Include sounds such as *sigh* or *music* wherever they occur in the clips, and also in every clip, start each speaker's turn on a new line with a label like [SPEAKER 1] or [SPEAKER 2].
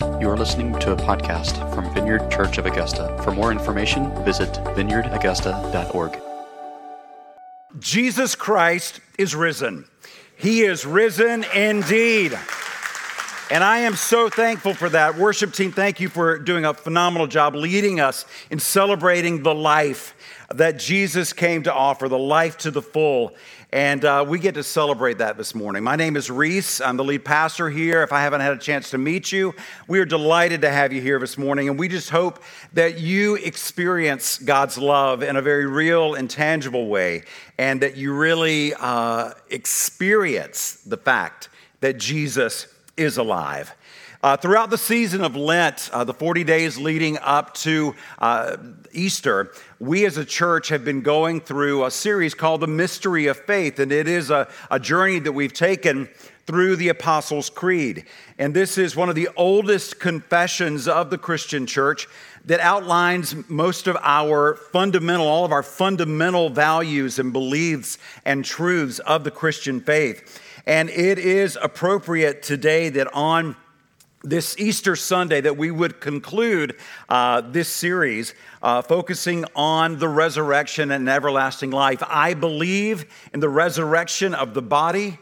[SPEAKER 1] You are listening to a podcast from Vineyard Church of Augusta. For more information, visit vineyardaugusta.org.
[SPEAKER 2] Jesus Christ is risen. He is risen indeed. And I am so thankful for that. Worship team, thank you for doing a phenomenal job leading us in celebrating the life that Jesus came to offer, the life to the full. And uh, we get to celebrate that this morning. My name is Reese. I'm the lead pastor here. If I haven't had a chance to meet you, we are delighted to have you here this morning. And we just hope that you experience God's love in a very real and tangible way, and that you really uh, experience the fact that Jesus is alive. Uh, throughout the season of Lent, uh, the 40 days leading up to uh, Easter, we as a church have been going through a series called The Mystery of Faith, and it is a, a journey that we've taken through the Apostles' Creed. And this is one of the oldest confessions of the Christian church that outlines most of our fundamental, all of our fundamental values and beliefs and truths of the Christian faith. And it is appropriate today that on this Easter Sunday that we would conclude uh, this series uh, focusing on the resurrection and everlasting life. I believe in the resurrection of the body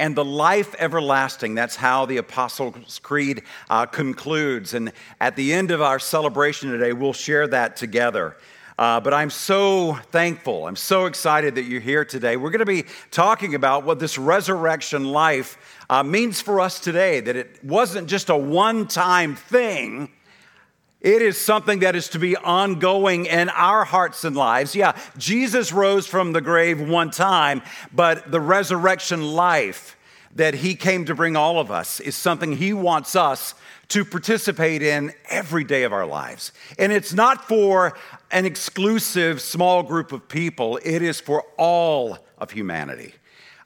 [SPEAKER 2] and the life everlasting. That's how the Apostles' Creed uh, concludes. And at the end of our celebration today, we'll share that together. Uh, but I'm so thankful. I'm so excited that you're here today. We're going to be talking about what this resurrection life uh, means for us today that it wasn't just a one time thing. It is something that is to be ongoing in our hearts and lives. Yeah, Jesus rose from the grave one time, but the resurrection life that he came to bring all of us is something he wants us to participate in every day of our lives. And it's not for an exclusive small group of people, it is for all of humanity.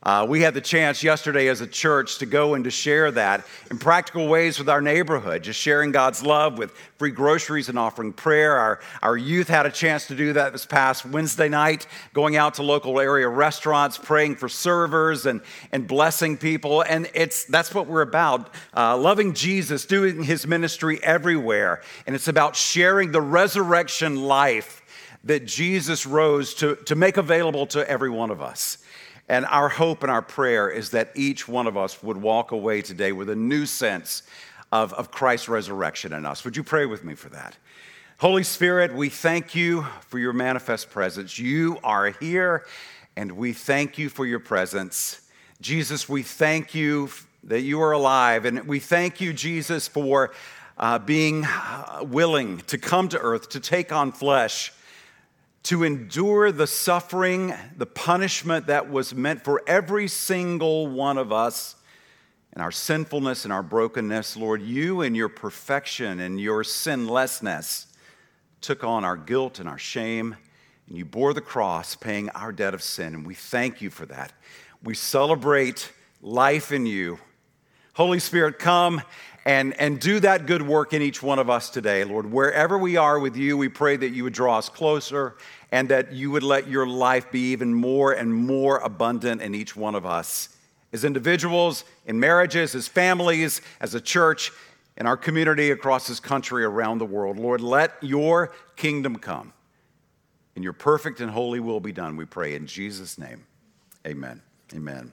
[SPEAKER 2] Uh, we had the chance yesterday as a church to go and to share that in practical ways with our neighborhood, just sharing God's love with free groceries and offering prayer. Our, our youth had a chance to do that this past Wednesday night, going out to local area restaurants, praying for servers and, and blessing people. And it's, that's what we're about uh, loving Jesus, doing his ministry everywhere. And it's about sharing the resurrection life that Jesus rose to, to make available to every one of us. And our hope and our prayer is that each one of us would walk away today with a new sense of, of Christ's resurrection in us. Would you pray with me for that? Holy Spirit, we thank you for your manifest presence. You are here, and we thank you for your presence. Jesus, we thank you that you are alive, and we thank you, Jesus, for uh, being uh, willing to come to earth, to take on flesh to endure the suffering, the punishment that was meant for every single one of us and our sinfulness and our brokenness. Lord, you in your perfection and your sinlessness took on our guilt and our shame, and you bore the cross, paying our debt of sin. And we thank you for that. We celebrate life in you. Holy Spirit, come and, and do that good work in each one of us today, Lord. Wherever we are with you, we pray that you would draw us closer and that you would let your life be even more and more abundant in each one of us as individuals, in marriages, as families, as a church, in our community across this country, around the world. Lord, let your kingdom come and your perfect and holy will be done, we pray in Jesus' name. Amen. Amen.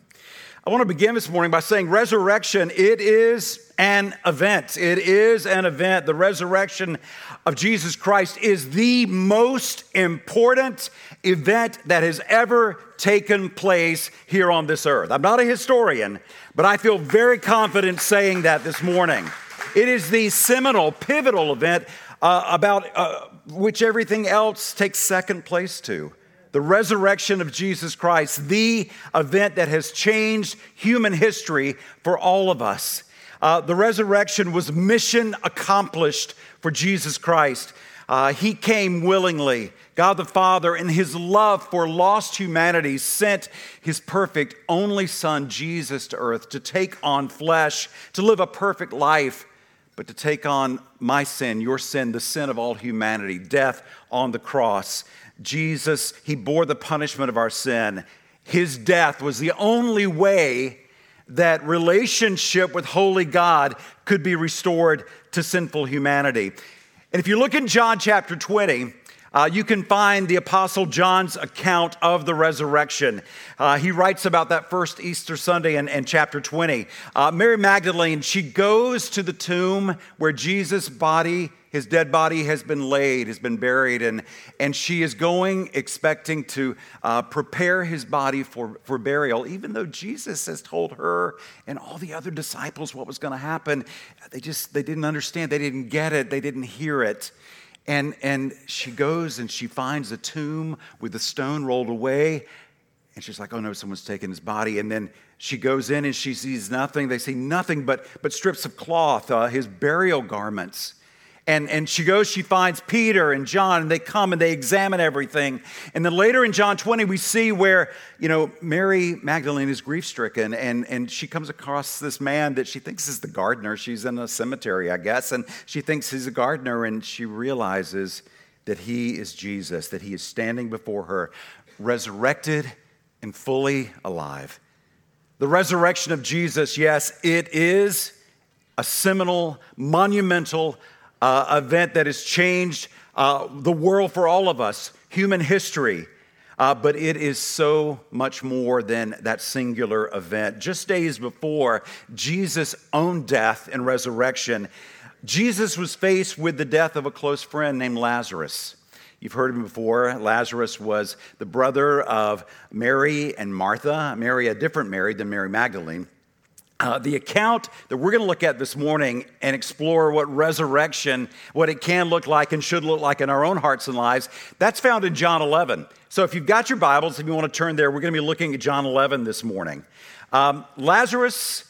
[SPEAKER 2] I want to begin this morning by saying resurrection, it is an event. It is an event. The resurrection of Jesus Christ is the most important event that has ever taken place here on this earth. I'm not a historian, but I feel very confident saying that this morning. It is the seminal, pivotal event uh, about uh, which everything else takes second place to the resurrection of Jesus Christ, the event that has changed human history for all of us. Uh, the resurrection was mission accomplished for Jesus Christ. Uh, he came willingly. God the Father, in his love for lost humanity, sent his perfect only Son, Jesus, to earth to take on flesh, to live a perfect life, but to take on my sin, your sin, the sin of all humanity, death on the cross. Jesus, he bore the punishment of our sin. His death was the only way that relationship with holy God could be restored to sinful humanity. And if you look in John chapter 20, uh, you can find the Apostle John's account of the resurrection. Uh, he writes about that first Easter Sunday in, in chapter 20. Uh, Mary Magdalene, she goes to the tomb where Jesus' body, his dead body, has been laid, has been buried, and, and she is going expecting to uh, prepare his body for, for burial, even though Jesus has told her and all the other disciples what was going to happen. They just they didn't understand, they didn't get it, they didn't hear it. And, and she goes and she finds a tomb with the stone rolled away. And she's like, oh no, someone's taken his body. And then she goes in and she sees nothing. They see nothing but, but strips of cloth, uh, his burial garments. And, and she goes, she finds Peter and John, and they come and they examine everything. And then later in John 20, we see where, you know, Mary Magdalene is grief stricken, and, and she comes across this man that she thinks is the gardener. She's in a cemetery, I guess, and she thinks he's a gardener, and she realizes that he is Jesus, that he is standing before her, resurrected and fully alive. The resurrection of Jesus, yes, it is a seminal, monumental, uh, event that has changed uh, the world for all of us, human history. Uh, but it is so much more than that singular event. Just days before Jesus' own death and resurrection, Jesus was faced with the death of a close friend named Lazarus. You've heard him before. Lazarus was the brother of Mary and Martha. Mary, a different Mary than Mary Magdalene. Uh, the account that we're going to look at this morning and explore what resurrection, what it can look like and should look like in our own hearts and lives, that's found in John 11. So if you've got your Bibles, if you want to turn there, we're going to be looking at John 11 this morning. Um, Lazarus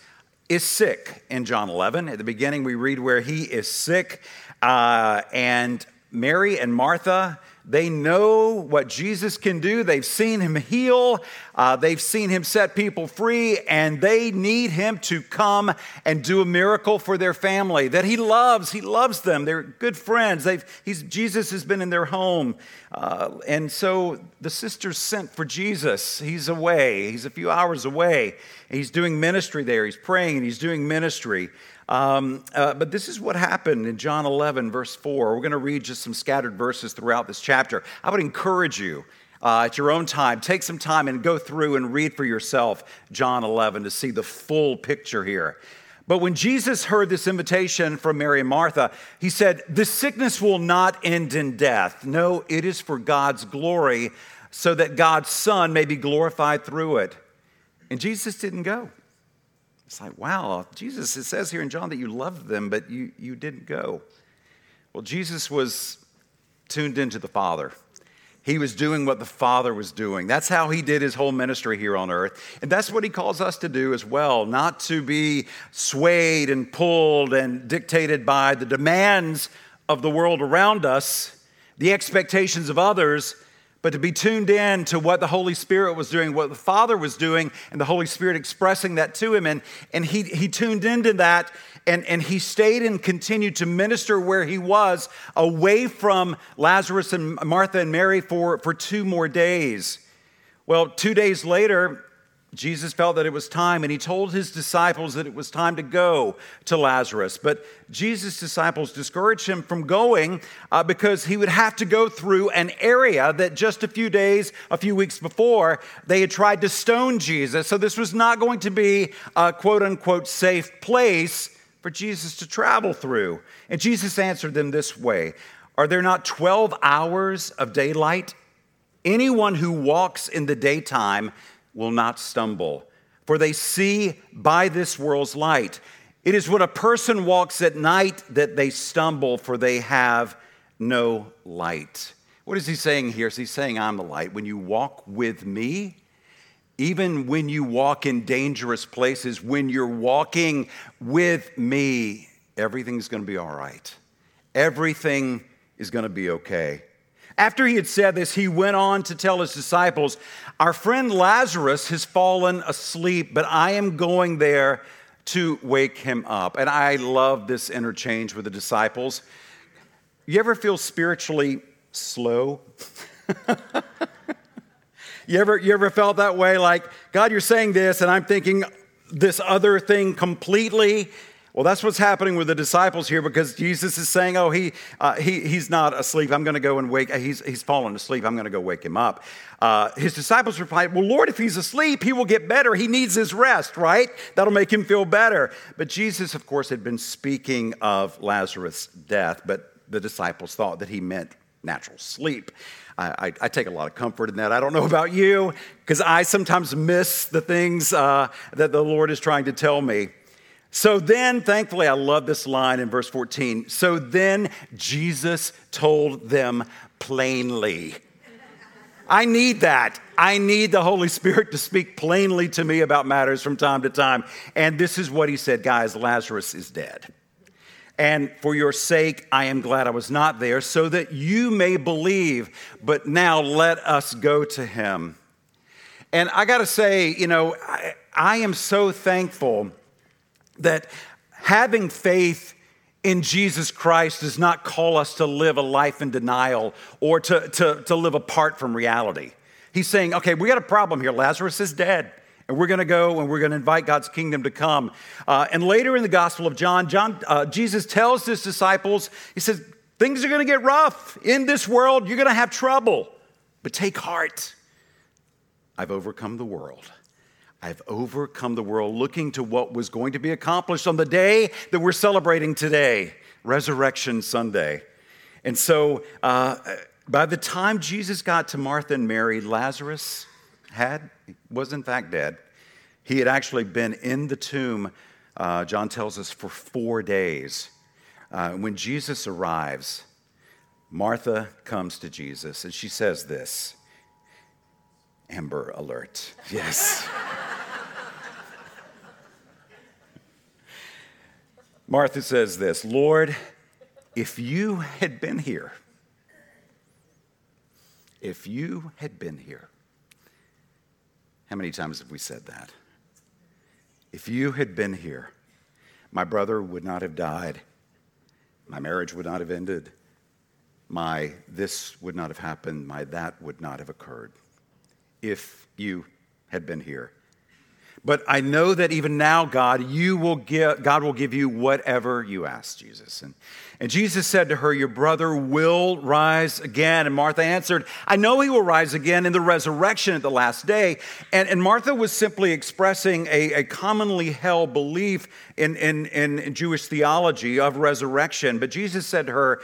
[SPEAKER 2] is sick in John 11. At the beginning, we read where he is sick, uh, and Mary and Martha they know what Jesus can do. They've seen him heal. Uh, they've seen him set people free, and they need him to come and do a miracle for their family that he loves. He loves them. They're good friends. Jesus has been in their home. Uh, and so the sisters sent for Jesus. He's away, he's a few hours away. He's doing ministry there. He's praying and he's doing ministry. Um, uh, but this is what happened in John 11, verse 4. We're going to read just some scattered verses throughout this chapter. I would encourage you uh, at your own time, take some time and go through and read for yourself John 11 to see the full picture here. But when Jesus heard this invitation from Mary and Martha, he said, This sickness will not end in death. No, it is for God's glory, so that God's Son may be glorified through it. And Jesus didn't go. It's like, wow, Jesus, it says here in John that you loved them, but you, you didn't go. Well, Jesus was tuned into the Father. He was doing what the Father was doing. That's how he did his whole ministry here on earth. And that's what he calls us to do as well, not to be swayed and pulled and dictated by the demands of the world around us, the expectations of others, but to be tuned in to what the Holy Spirit was doing, what the Father was doing, and the Holy Spirit expressing that to him. And, and he, he tuned into that and, and he stayed and continued to minister where he was, away from Lazarus and Martha and Mary for, for two more days. Well, two days later, Jesus felt that it was time, and he told his disciples that it was time to go to Lazarus. But Jesus' disciples discouraged him from going uh, because he would have to go through an area that just a few days, a few weeks before, they had tried to stone Jesus. So this was not going to be a quote unquote safe place for Jesus to travel through. And Jesus answered them this way Are there not 12 hours of daylight? Anyone who walks in the daytime, will not stumble, for they see by this world's light. It is when a person walks at night that they stumble, for they have no light. What is he saying here? Is he saying, I'm the light? When you walk with me, even when you walk in dangerous places, when you're walking with me, everything's to be all right. Everything is to be okay. After he had said this, he went on to tell his disciples, Our friend Lazarus has fallen asleep, but I am going there to wake him up. And I love this interchange with the disciples. You ever feel spiritually slow? *laughs* you, ever, you ever felt that way? Like, God, you're saying this, and I'm thinking, this other thing completely? Well, that's what's happening with the disciples here because Jesus is saying, Oh, he, uh, he, he's not asleep. I'm going to go and wake, he's, he's fallen asleep. I'm going to go wake him up. Uh, his disciples replied, Well, Lord, if he's asleep, he will get better. He needs his rest, right? That'll make him feel better. But Jesus, of course, had been speaking of Lazarus' death, but the disciples thought that he meant natural sleep. I, I, I, take a lot of comfort in that. I don't know about you, because I sometimes miss the things uh, that the Lord is trying to tell me. So then, thankfully, I love this line in verse 14. So then Jesus told them plainly. I need that. I need the Holy Spirit to speak plainly to me about matters from time to time. And this is what he said guys, Lazarus is dead. And for your sake, I am glad I was not there, so that you may believe. But now let us go to him. And I got to say, you know, I, I am so thankful that having faith in Jesus Christ does not call us to live a life in denial or to, to, to live apart from reality. He's saying, okay, we got a problem here. Lazarus is dead. And we're going to go and we're going to invite God's kingdom to come. Uh, and later in the Gospel of John, John uh, Jesus tells his disciples, he says, things are going to get rough in this world. You're going to have trouble, but take heart. I've overcome the world. I've overcome the world looking to what was going to be accomplished on the day that we're celebrating today, Resurrection Sunday. And so uh, by the time Jesus got to Martha and Mary, Lazarus had, was in fact dead. He had actually been in the tomb, uh, John tells us, for four days. Uh, when Jesus arrives, Martha comes to Jesus and she says this Amber alert. Yes. Martha says this Lord, if you had been here, if you had been here, how many times have we said that? If you had been here, my brother would not have died, my marriage would not have ended, my this would not have happened, my that would not have occurred. If you had been here. But I know that even now, God, you will give, God will give you whatever you ask, Jesus. And, and Jesus said to her, Your brother will rise again. And Martha answered, I know he will rise again in the resurrection at the last day. And, and Martha was simply expressing a, a commonly held belief in, in, in Jewish theology of resurrection. But Jesus said to her,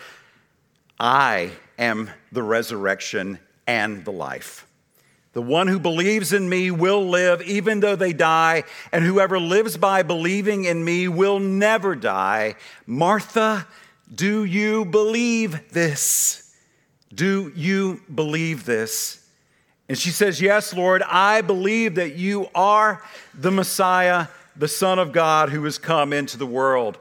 [SPEAKER 2] I am the resurrection and the life. The one who believes in me will live even though they die, and whoever lives by believing in me will never die. Martha, do you believe this? Do you believe this? And she says, Yes, Lord, I believe that you are the Messiah, the Son of God who has come into the world.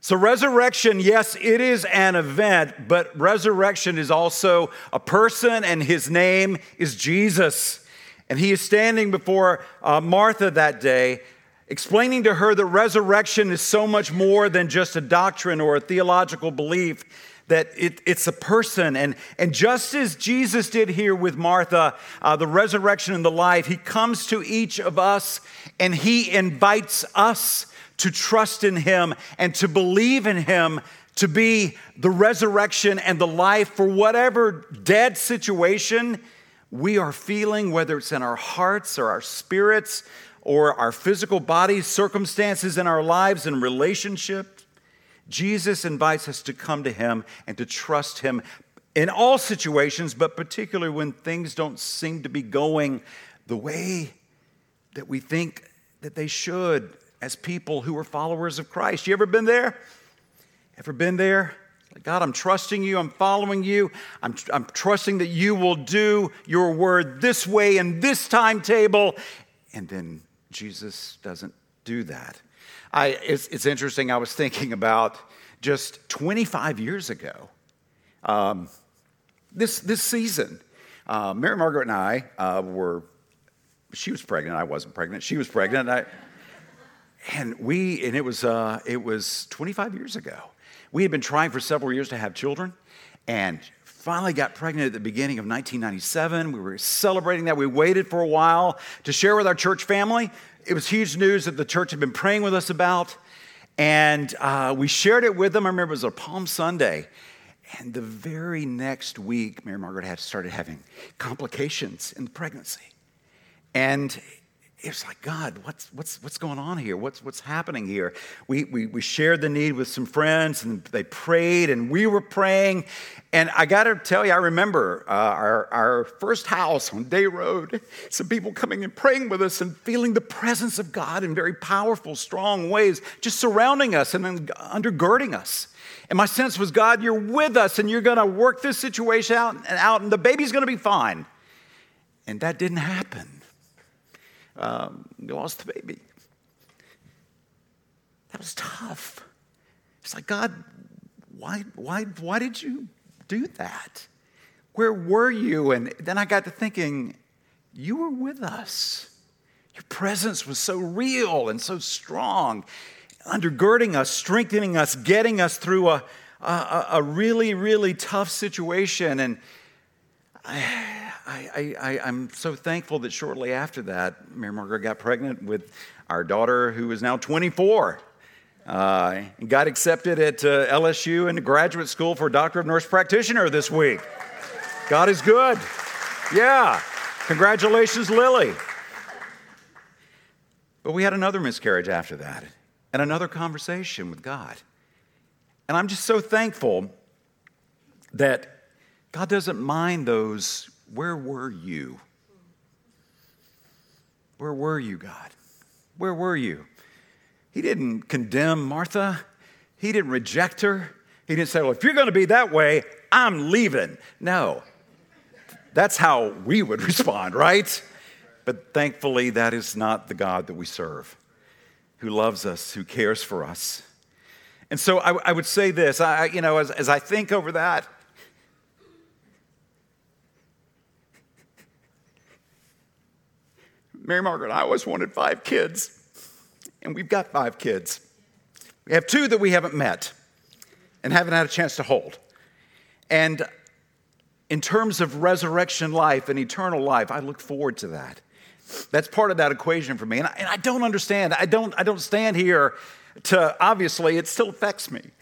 [SPEAKER 2] So, resurrection, yes, it is an event, but resurrection is also a person, and his name is Jesus. And he is standing before uh, Martha that day, explaining to her that resurrection is so much more than just a doctrine or a theological belief, that it, it's a person. And, and just as Jesus did here with Martha, uh, the resurrection and the life, he comes to each of us and he invites us to trust in Him and to believe in Him to be the resurrection and the life for whatever dead situation we are feeling, whether it's in our hearts or our spirits or our physical bodies, circumstances in our lives and relationships. Jesus invites us to come to Him and to trust Him in all situations, but particularly when things don't seem to be going the way that we think that they should as people who are followers of Christ. You ever been there? Ever been there? God, I'm trusting you. I'm following you. I'm, I'm trusting that you will do your word this way and this timetable. And then Jesus doesn't do that. I, it's, it's interesting. I was thinking about just 25 years ago, um, this, this season, uh, Mary Margaret and I uh, were, she was pregnant. I wasn't pregnant. She was pregnant. I, and we, and it was, uh, it was 25 years ago. We had been trying for several years to have children and finally got pregnant at the beginning of 1997. We were celebrating that. We waited for a while to share with our church family. it was huge news that the church had been praying with us about. And uh, we shared it with them. I remember it was a Palm Sunday. And the very next week, Mary Margaret had started having complications in the pregnancy. And it was like, God, what's, what's, what's going on here? What's, what's happening here? We, we, we shared the need with some friends and they prayed and we were praying. And I got to tell you, I remember uh, our, our first house on Day Road, some people coming and praying with us and feeling the presence of God in very powerful, strong ways, just surrounding us and then undergirding us. And my sense was, God, you're with us and you're going to work this situation out and out, and the baby's going to be fine. And that didn't happen um, lost the baby. That was tough. It's like, God, why, why, why did you do that? Where were you? And then I got to thinking, you were with us. Your presence was so real and so strong, undergirding us, strengthening us, getting us through a, a, a really, really tough situation. And I, I, I, I'm so thankful that shortly after that, Mary Margaret got pregnant with our daughter, who is now 24. Uh, and got accepted at uh, LSU into graduate school for Doctor of Nurse Practitioner this week. God is good. Yeah. Congratulations, Lily. But we had another miscarriage after that and another conversation with God. And I'm just so thankful that God doesn't mind those where were you? Where were you, God? Where were you? He didn't condemn Martha. He didn't reject her. He didn't say, Well, if you're going to be that way, I'm leaving. No. That's how we would *laughs* respond, right? But thankfully, that is not the God that we serve, who loves us, who cares for us. And so I, I would say this, I, you know, as, as I think over that, Mary Margaret, I always wanted five kids, and we've got five kids. We have two that we haven't met and haven't had a chance to hold. And in terms of resurrection life and eternal life, I look forward to that. That's part of that equation for me. And I, and I don't understand. I don't, I don't stand here to, obviously, it still affects me, it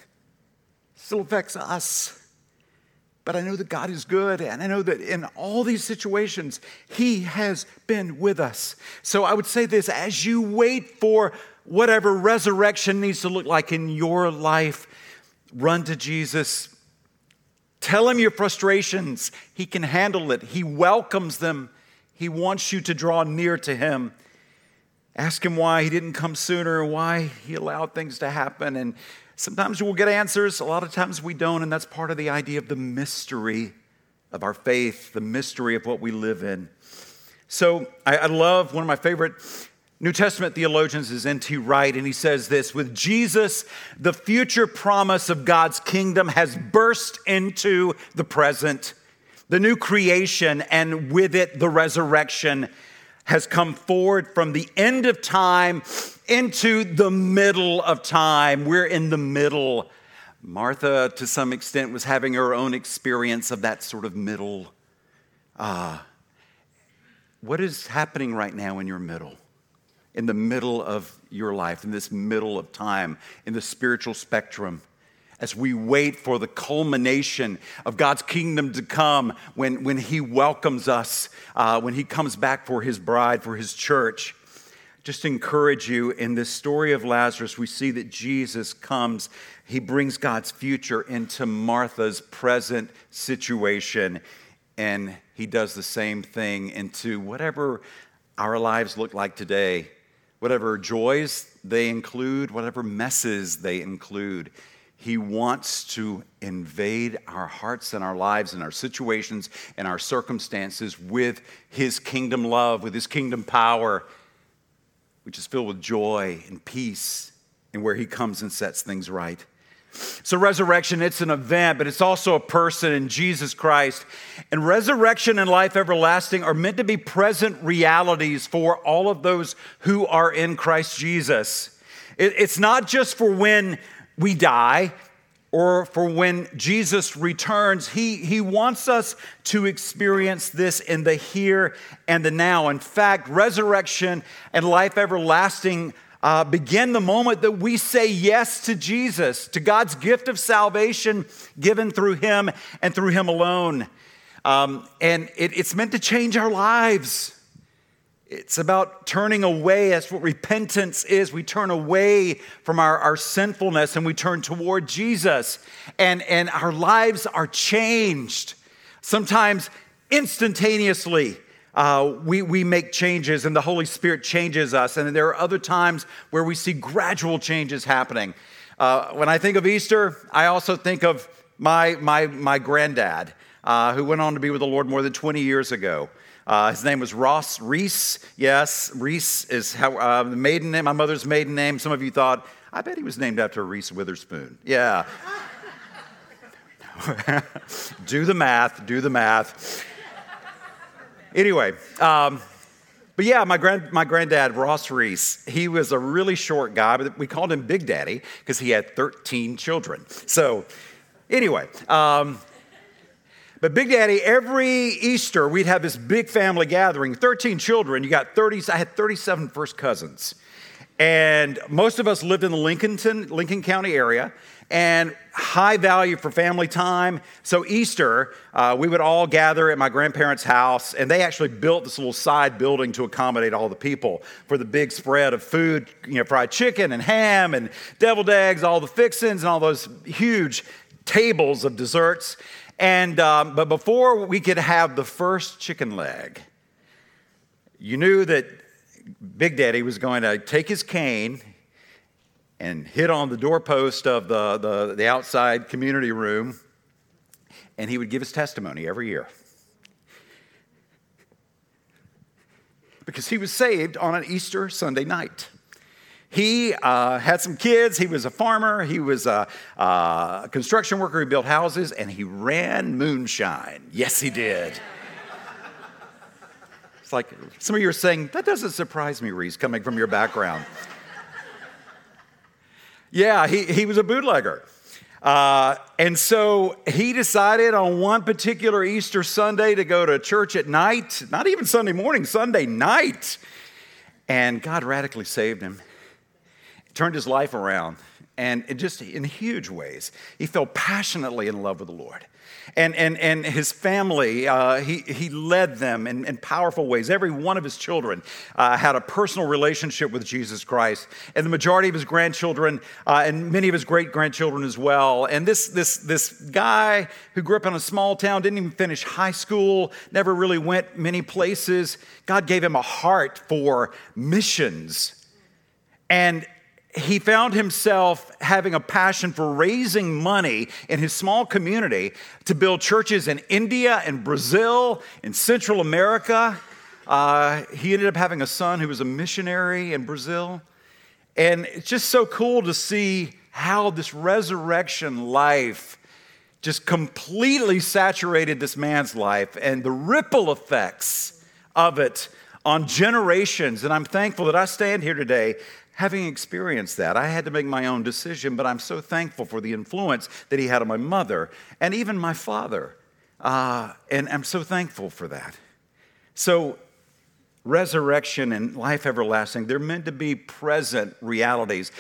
[SPEAKER 2] still affects us. But I know that God is good, and I know that in all these situations, He has been with us. So I would say this as you wait for whatever resurrection needs to look like in your life, run to Jesus. Tell Him your frustrations. He can handle it, He welcomes them. He wants you to draw near to Him. Ask Him why He didn't come sooner, why He allowed things to happen, and Sometimes we'll get answers, a lot of times we don't, and that's part of the idea of the mystery of our faith, the mystery of what we live in. So I, I love one of my favorite New Testament theologians is N.T. Wright, and he says this With Jesus, the future promise of God's kingdom has burst into the present. The new creation, and with it, the resurrection, has come forward from the end of time into the middle of time. We're in the middle. Martha, to some extent, was having her own experience of that sort of middle. Uh, what is happening right now in your middle? In the middle of your life, in this middle of time, in the spiritual spectrum? As we wait for the culmination of God's kingdom to come when, when He welcomes us, uh, when He comes back for His bride, for His church. Just encourage you in this story of Lazarus, we see that Jesus comes, He brings God's future into Martha's present situation, and He does the same thing into whatever our lives look like today, whatever joys they include, whatever messes they include. He wants to invade our hearts and our lives and our situations and our circumstances with His kingdom love, with His kingdom power, which is filled with joy and peace, and where He comes and sets things right. So, resurrection, it's an event, but it's also a person in Jesus Christ. And resurrection and life everlasting are meant to be present realities for all of those who are in Christ Jesus. It's not just for when we die or for when Jesus returns. He, he wants us to experience this in the here and the now. In fact, resurrection and life everlasting uh, begin the moment that we say yes to Jesus, to God's gift of salvation given through Him and through Him alone. Um, and it, it's meant to change our lives. It's about turning away. That's what repentance is. We turn away from our, our sinfulness and we turn toward Jesus. And, and our lives are changed, sometimes instantaneously. Uh, we, we make changes and the Holy Spirit changes us. And there are other times where we see gradual changes happening. Uh, when I think of Easter, I also think of my, my, my granddad, uh, who went on to be with the Lord more than 20 years ago. Uh, his name was Ross Reese. Yes, Reese is how, uh, the maiden name, my mother's maiden name. Some of you thought, I bet he was named after Reese Witherspoon. Yeah. *laughs* do the math, do the math. Anyway, um, but yeah, my, grand, my granddad, Ross Reese, he was a really short guy, but we called him Big Daddy because he had 13 children. So, anyway, um, but Big Daddy, every Easter, we'd have this big family gathering 13 children. You got 30, I had 37 first cousins. And most of us lived in the Lincolnton, Lincoln County area and high value for family time. So, Easter, uh, we would all gather at my grandparents' house, and they actually built this little side building to accommodate all the people for the big spread of food you know, fried chicken and ham and deviled eggs, all the fixins, and all those huge tables of desserts. And, um, but before we could have the first chicken leg, you knew that Big Daddy was going to take his cane and hit on the doorpost of the, the, the outside community room, and he would give his testimony every year. Because he was saved on an Easter Sunday night. He uh, had some kids. He was a farmer. He was a, a, construction worker. He built houses and he ran moonshine. Yes, he did. It's like some of you are saying, that doesn't surprise me, Reese, coming from your background. yeah, he, he was a bootlegger. Uh, and so he decided on one particular Easter Sunday to go to church at night, not even Sunday morning, Sunday night. And God radically saved him turned his life around and just in huge ways. He fell passionately in love with the Lord. And, and, and his family, uh, he, he led them in, in powerful ways. Every one of his children uh, had a personal relationship with Jesus Christ. And the majority of his grandchildren, uh, and many of his great grandchildren as well. And this, this, this guy who grew up in a small town, didn't even finish high school, never really went many places. God gave him a heart for missions. And he found himself having a passion for raising money in his small community to build churches in India and Brazil, in Central America. Uh, he ended up having a son who was a missionary in Brazil. And it's just so cool to see how this resurrection life just completely saturated this man's life and the ripple effects of it on generations. And I'm thankful that I stand here today having experienced that, I had to make my own decision, but I'm so thankful for the influence that he had on my mother and even my father. Uh, and I'm so thankful for that. So, resurrection and life everlasting, they're meant to be present realities,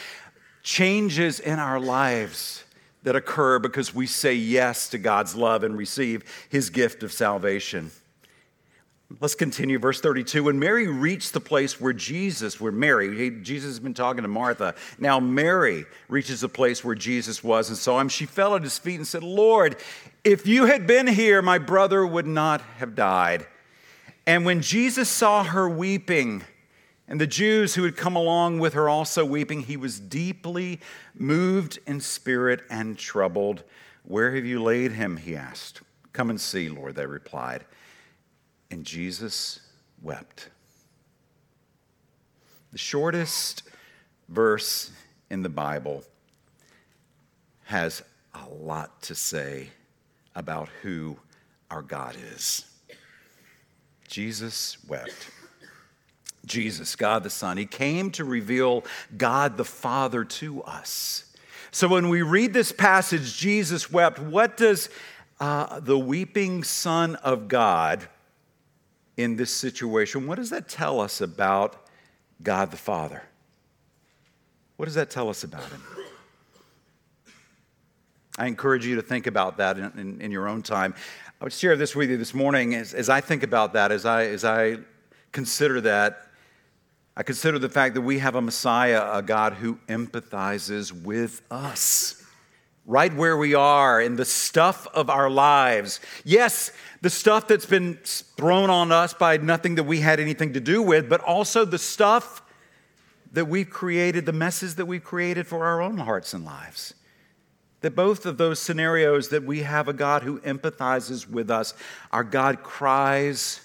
[SPEAKER 2] changes in our lives that occur because we say yes to God's love and receive his gift of salvation. Let's continue, verse 32. When Mary reached the place where Jesus, where Mary, Jesus has been talking to Martha. Now Mary reaches the place where Jesus was and saw him. She fell at his feet and said, Lord, if you had been here, my brother would not have died. And when Jesus saw her weeping, and the Jews who had come along with her also weeping, he was deeply moved in spirit and troubled. Where have you laid him? He asked. Come and see, Lord, they replied. And Jesus wept. The shortest verse in the Bible has a lot to say about who our God is. Jesus wept. Jesus, God the Son, He came to reveal God the Father to us So when we read this passage, Jesus wept, what does uh, the weeping Son of God in this situation, what does that tell us about God the Father? What does that tell us about Him? I encourage you to think about that in, in, in your own time. I would share this with you this morning as, as I think about that, as I, as I consider that. I consider the fact that we have a Messiah, a God who empathizes with us right where we are in the stuff of our lives. Yes, the stuff that's been thrown on us by nothing that we had anything to do with, but also the stuff that we've created, the messes that we've created for our own hearts and lives. That both of those scenarios that we have a God who empathizes with us, our God cries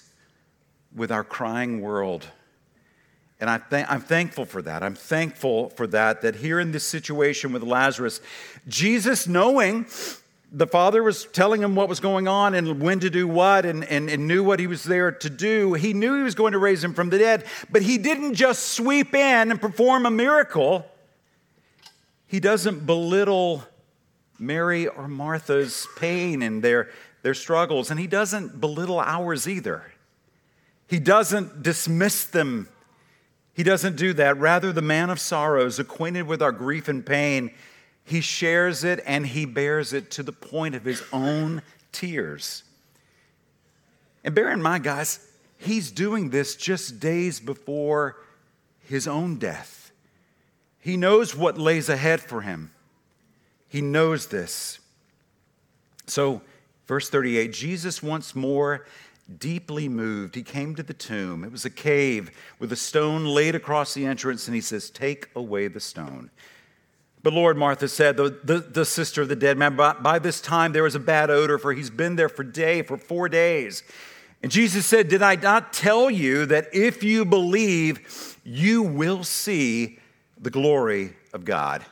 [SPEAKER 2] with our crying world. And I I'm thankful for that. I'm thankful for that, that here in this situation with Lazarus, Jesus, knowing the Father was telling him what was going on and when to do what and, and, and knew what he was there to do, he knew he was going to raise him from the dead, but he didn't just sweep in and perform a miracle. He doesn't belittle Mary or Martha's pain and their, their struggles, and he doesn't belittle ours either. He doesn't dismiss them. He doesn't do that. Rather, the man of sorrows, acquainted with our grief and pain, he shares it and he bears it to the point of his own tears. And bear in mind, guys, he's doing this just days before his own death. He knows what lays ahead for him. He knows this. So, verse 38 Jesus once more deeply moved, he came to the tomb. It was a cave with a stone laid across the entrance, and he says, Take away the stone. But Lord, Martha said, the, the, the sister of the dead man, by, by, this time there was a bad odor, for he's been there for day, for four days. And Jesus said, Did I not tell you that if you believe, you will see the glory of God?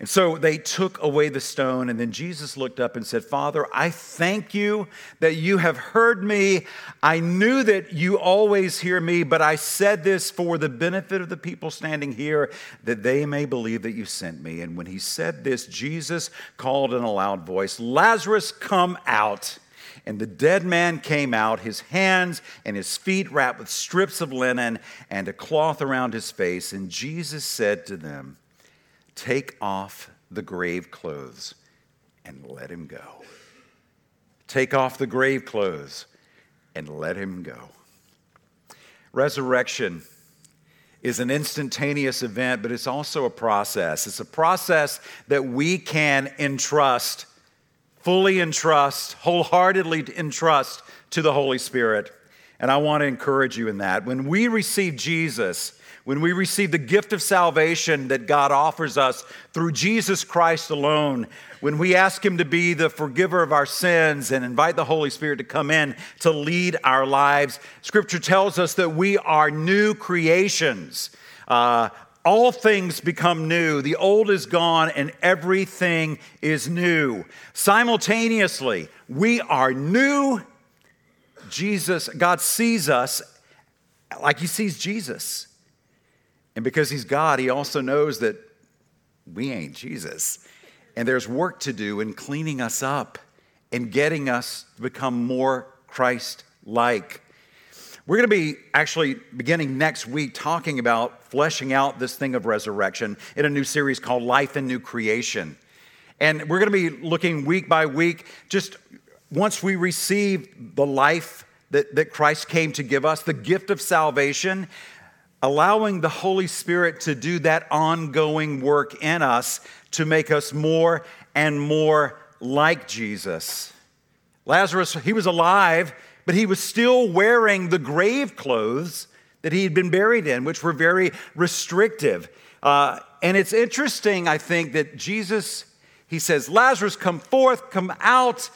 [SPEAKER 2] And so they took away the stone, and then Jesus looked up and said, Father, I thank you that you have heard me. I knew that you always hear me, but I said this for the benefit of the people standing here, that they may believe that you sent me. And when he said this, Jesus called in a loud voice, Lazarus, come out. And the dead man came out, his hands and his feet wrapped with strips of linen and a cloth around his face. And Jesus said to them, Take off the grave clothes and let him go. Take off the grave clothes and let him go. Resurrection is an instantaneous event, but it's also a process. It's a process that we can entrust, fully entrust, wholeheartedly entrust to the Holy Spirit. And I want to encourage you in that. When we receive Jesus, when we receive the gift of salvation that God offers us through Jesus Christ alone, when we ask Him to be the forgiver of our sins and invite the Holy Spirit to come in to lead our lives, Scripture tells us that we are new creations. Uh, all things become new. The old is gone and everything is new. Simultaneously, we are new. Jesus, God sees us like He sees Jesus. And because he's God, he also knows that we ain't Jesus. And there's work to do in cleaning us up and getting us to become more Christ like. We're going to be actually beginning next week talking about fleshing out this thing of resurrection in a new series called Life and New Creation. And we're going to be looking week by week, just once we receive the life that, that Christ came to give us, the gift of salvation, allowing the Holy Spirit to do that ongoing work in us to make us more and more like Jesus. Lazarus, he was alive, but he was still wearing the grave clothes that he had been buried in, which were very restrictive. Uh, and it's interesting, I think, that Jesus, he says, Lazarus, come forth, come out.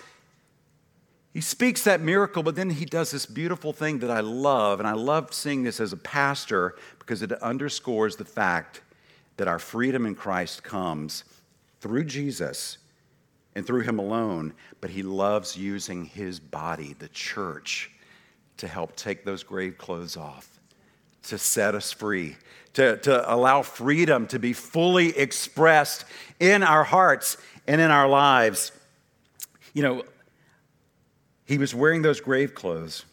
[SPEAKER 2] He speaks that miracle, but then he does this beautiful thing that I love, and I love seeing this as a pastor because it underscores the fact that our freedom in Christ comes through Jesus and through him alone, but he loves using his body, the church, to help take those grave clothes off, to set us free, to, to allow freedom to be fully expressed in our hearts and in our lives. You know, he was wearing those grave clothes.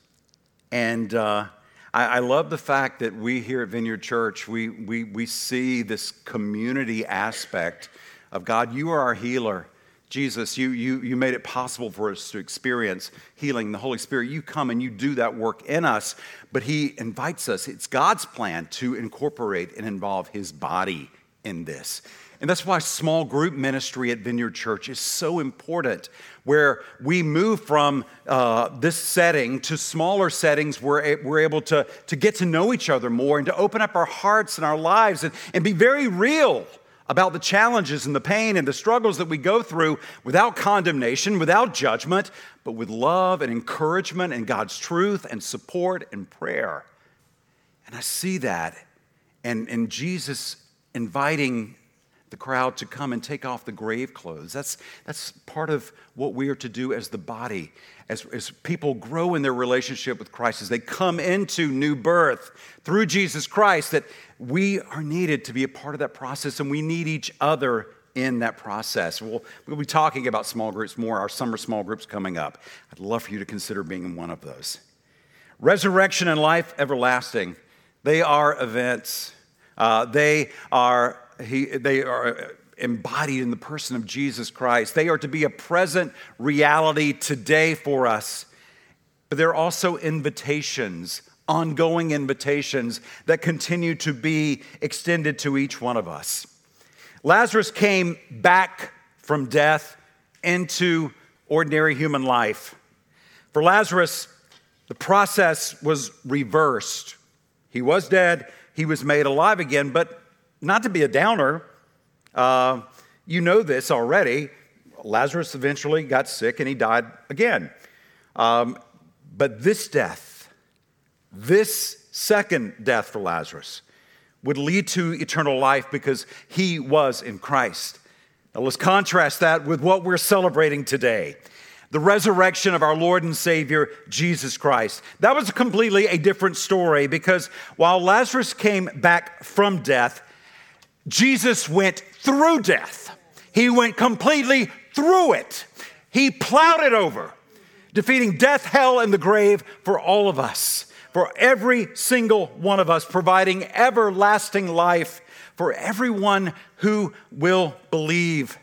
[SPEAKER 2] And uh, I, I, love the fact that we here at Vineyard Church, we, we, we see this community aspect of God, you are our healer. Jesus, you, you, you made it possible for us to experience healing. The Holy Spirit, you come and you do that work in us, but He invites us. It's God's plan to incorporate and involve His body in this. And that's why small group ministry at Vineyard Church is so important, where we move from uh, this setting to smaller settings where we're able to, to get to know each other more and to open up our hearts and our lives and, and be very real about the challenges and the pain and the struggles that we go through without condemnation, without judgment, but with love and encouragement and God's truth and support and prayer. And I see that, and, and Jesus inviting the crowd to come and take off the grave clothes. That's, that's part of what we are to do as the body, as, as people grow in their relationship with Christ, as they come into new birth through Jesus Christ, that we are needed to be a part of that process and we need each other in that process. We'll, we'll be talking about small groups more, our summer small groups coming up. I'd love for you to consider being in one of those. Resurrection and life everlasting, they are events. Uh, they are he, they are embodied in the person of Jesus Christ. They are to be a present reality today for us. But they're also invitations, ongoing invitations that continue to be extended to each one of us. Lazarus came back from death into ordinary human life. For Lazarus, the process was reversed. He was dead, he was made alive again, but not to be a downer, uh, you know this already. Lazarus eventually got sick and he died again. Um, but this death, this second death for Lazarus, would lead to eternal life because he was in Christ. Now let's contrast that with what we're celebrating today the resurrection of our Lord and Savior, Jesus Christ. That was completely a different story because while Lazarus came back from death, Jesus went through death. He went completely through it. He plowed it over, defeating death, hell, and the grave for all of us, for every single one of us, providing everlasting life for everyone who will believe.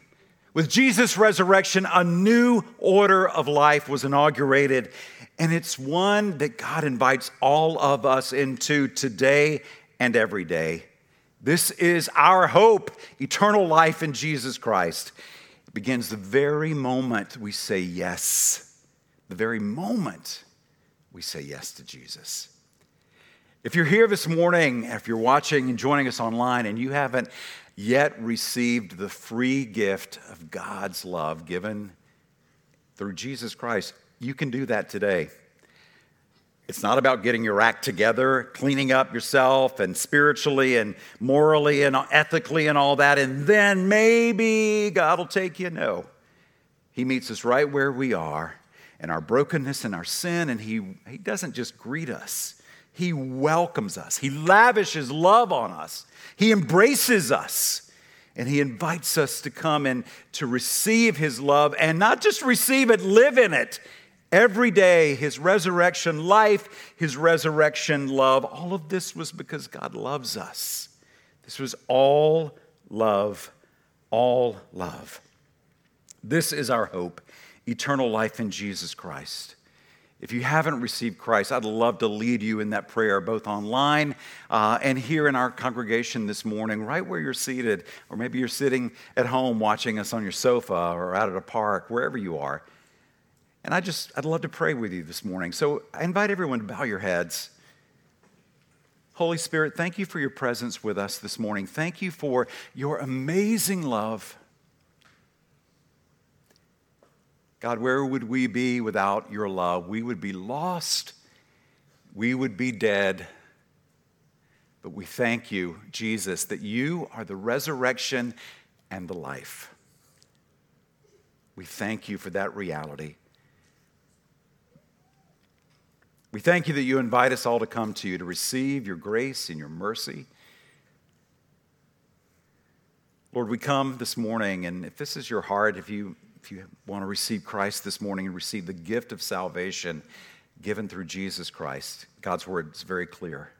[SPEAKER 2] With Jesus' resurrection, a new order of life was inaugurated, and it's one that God invites all of us into today and every day. This is our hope, eternal life in Jesus Christ. It begins the very moment we say yes, the very moment we say yes to Jesus. If you're here this morning, if you're watching and joining us online, and you haven't yet received the free gift of God's love given through Jesus Christ, you can do that today. It's not about getting your act together, cleaning up yourself and spiritually and morally and ethically and all that, and then maybe God will take you. No. He meets us right where we are in our brokenness and our sin, and He, he doesn't just greet us, He welcomes us. He lavishes love on us, He embraces us, and He invites us to come and to receive His love and not just receive it, live in it Every day, his resurrection life, his resurrection love, all of this was because God loves us. This was all love, all love. This is our hope eternal life in Jesus Christ. If you haven't received Christ, I'd love to lead you in that prayer, both online uh, and here in our congregation this morning, right where you're seated, or maybe you're sitting at home watching us on your sofa or out at a park, wherever you are. And I just, I'd love to pray with you this morning. So I invite everyone to bow your heads. Holy Spirit, thank you for your presence with us this morning. Thank you for your amazing love. God, where would we be without your love? We would be lost. We would be dead. But we thank you, Jesus, that you are the resurrection and the life. We thank you for that reality. We thank you that you invite us all to come to you to receive your grace and your mercy. Lord, we come this morning, and if this is your heart, if you, if you want to receive Christ this morning and receive the gift of salvation given through Jesus Christ, God's word is very clear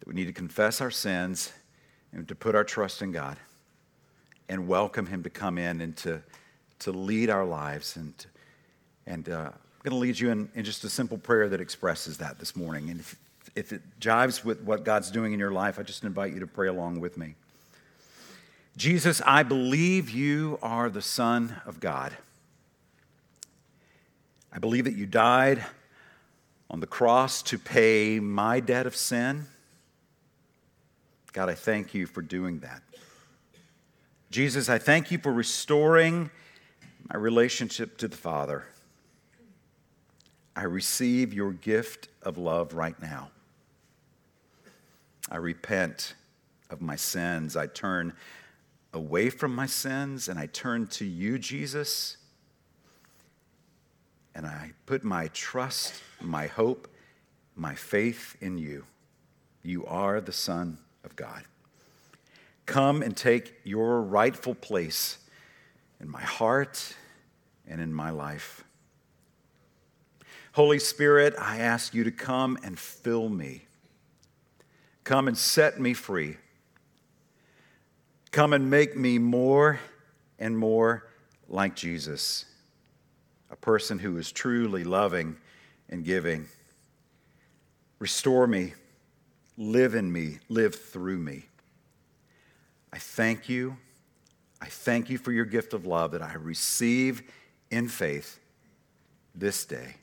[SPEAKER 2] that we need to confess our sins and to put our trust in God and welcome Him to come in and to, to lead our lives. And, and uh, I'm going to lead you in, in just a simple prayer that expresses that this morning. And if, if it jives with what God's doing in your life, I just invite you to pray along with me. Jesus, I believe you are the Son of God. I believe that you died on the cross to pay my debt of sin. God, I thank you for doing that. Jesus, I thank you for restoring my relationship to the Father. I receive your gift of love right now. I repent of my sins. I turn away from my sins and I turn to you, Jesus. And I put my trust, my hope, my faith in you. You are the Son of God. Come and take your rightful place in my heart and in my life. Holy Spirit, I ask you to come and fill me. Come and set me free. Come and make me more and more like Jesus, a person who is truly loving and giving. Restore me, live in me, live through me. I thank you. I thank you for your gift of love that I receive in faith this day.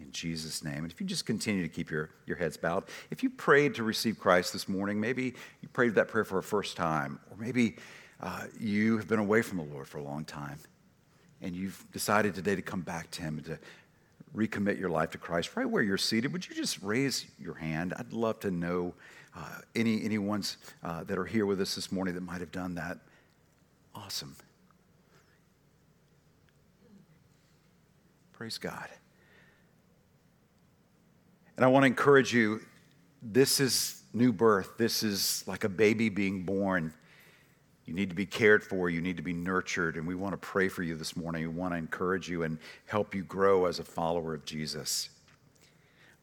[SPEAKER 2] In Jesus' name. And if you just continue to keep your, your heads bowed, if you prayed to receive Christ this morning, maybe you prayed that prayer for a first time, or maybe uh, you have been away from the Lord for a long time, and you've decided today to come back to Him and to recommit your life to Christ, right where you're seated, would you just raise your hand? I'd love to know uh, any, any ones uh, that are here with us this morning that might have done that. Awesome. Praise God. And I want to encourage you this is new birth. This is like a baby being born. You need to be cared for. You need to be nurtured. And we want to pray for you this morning. We want to encourage you and help you grow as a follower of Jesus.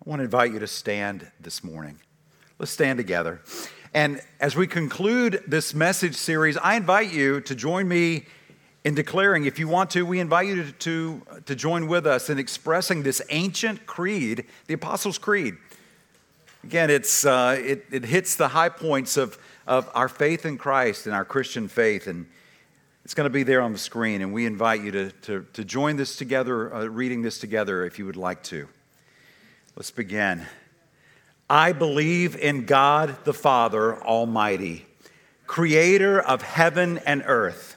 [SPEAKER 2] I want to invite you to stand this morning. Let's stand together. And as we conclude this message series, I invite you to join me in declaring, if you want to, we invite you to, to, to, join with us in expressing this ancient creed, the Apostles' Creed. Again, it's, uh, it, it hits the high points of, of our faith in Christ and our Christian faith. And it's going to be there on the screen. And we invite you to, to, to join this together, uh, reading this together if you would like to. Let's begin. I believe in God the Father Almighty, creator of heaven and earth.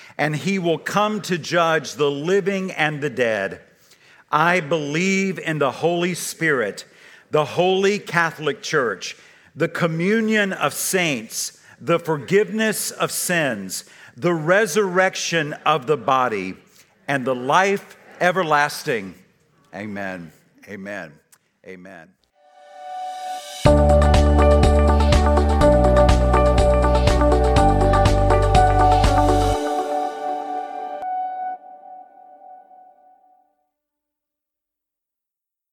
[SPEAKER 2] and he will come to judge the living and the dead. I believe in the Holy Spirit, the holy Catholic Church, the communion of saints, the forgiveness of sins, the resurrection of the body, and the life everlasting. Amen. Amen. Amen.